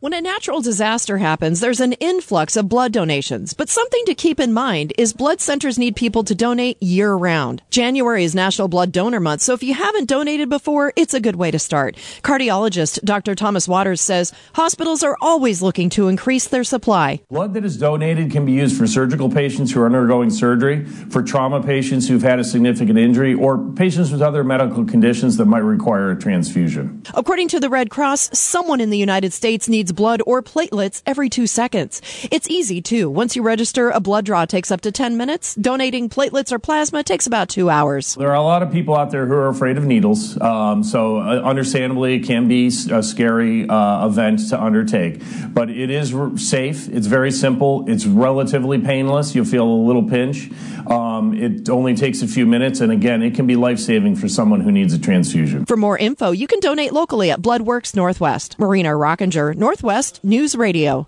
When a natural disaster happens, there's an influx of blood donations. But something to keep in mind is blood centers need people to donate year round. January is National Blood Donor Month, so if you haven't donated before, it's a good way to start. Cardiologist Dr. Thomas Waters says hospitals are always looking to increase their supply. Blood that is donated can be used for surgical patients who are undergoing surgery, for trauma patients who've had a significant injury, or patients with other medical conditions that might require a transfusion. According to the Red Cross, someone in the United States needs blood or platelets every two seconds. It's easy too. Once you register, a blood draw takes up to 10 minutes. Donating platelets or plasma takes about two hours. There are a lot of people out there who are afraid of needles. Um, so, uh, understandably, it can be a scary uh, event to undertake. But it is safe. It's very simple. It's relatively painless. You'll feel a little pinch. Um, it only takes a few minutes. And again, it can be life saving for someone who needs a transfusion. For more info, you can donate locally at Bloodworks Northwest. Marina Rockinger, Northwest News Radio.